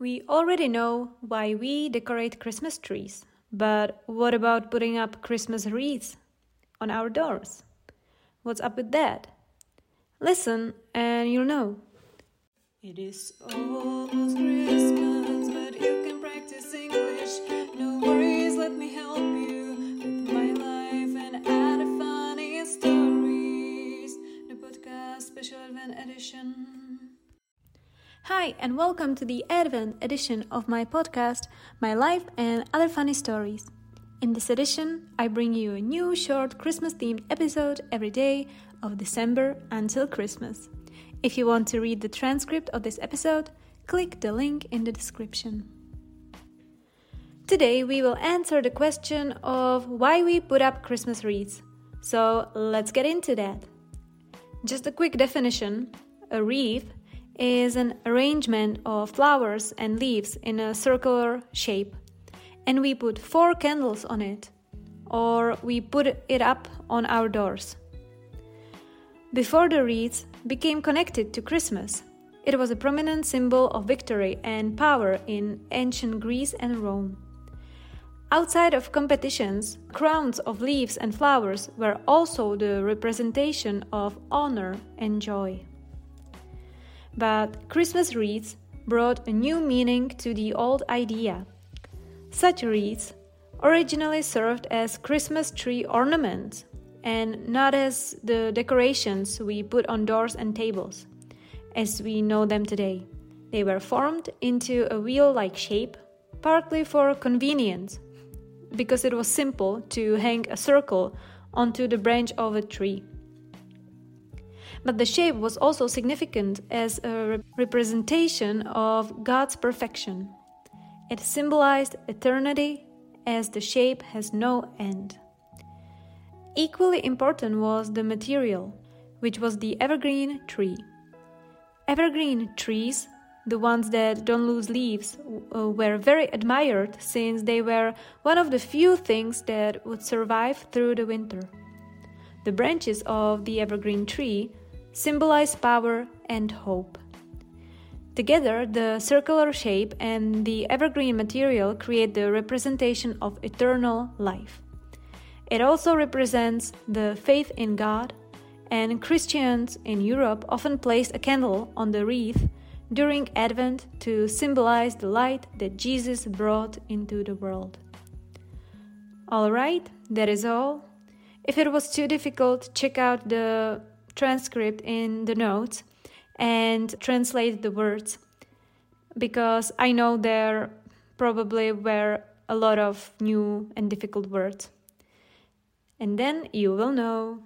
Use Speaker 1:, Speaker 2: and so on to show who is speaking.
Speaker 1: We already know why we decorate Christmas trees, but what about putting up Christmas wreaths on our doors? What's up with that? Listen and you'll know.
Speaker 2: It is almost Christmas, but you can practice English. No worries, let me help you with my life and add a funny stories. The podcast special event edition.
Speaker 1: Hi, and welcome to the Advent edition of my podcast, My Life and Other Funny Stories. In this edition, I bring you a new short Christmas themed episode every day of December until Christmas. If you want to read the transcript of this episode, click the link in the description. Today, we will answer the question of why we put up Christmas wreaths. So, let's get into that. Just a quick definition a wreath is an arrangement of flowers and leaves in a circular shape, and we put four candles on it, or we put it up on our doors. Before the wreaths became connected to Christmas, it was a prominent symbol of victory and power in ancient Greece and Rome. Outside of competitions, crowns of leaves and flowers were also the representation of honor and joy. But Christmas wreaths brought a new meaning to the old idea. Such wreaths originally served as Christmas tree ornaments and not as the decorations we put on doors and tables, as we know them today. They were formed into a wheel like shape, partly for convenience, because it was simple to hang a circle onto the branch of a tree but the shape was also significant as a representation of God's perfection. It symbolized eternity as the shape has no end. Equally important was the material, which was the evergreen tree. Evergreen trees, the ones that don't lose leaves, uh, were very admired since they were one of the few things that would survive through the winter. The branches of the evergreen tree symbolize power and hope. Together, the circular shape and the evergreen material create the representation of eternal life. It also represents the faith in God, and Christians in Europe often place a candle on the wreath during Advent to symbolize the light that Jesus brought into the world. Alright, that is all. If it was too difficult, check out the transcript in the notes and translate the words because I know there probably were a lot of new and difficult words. And then you will know.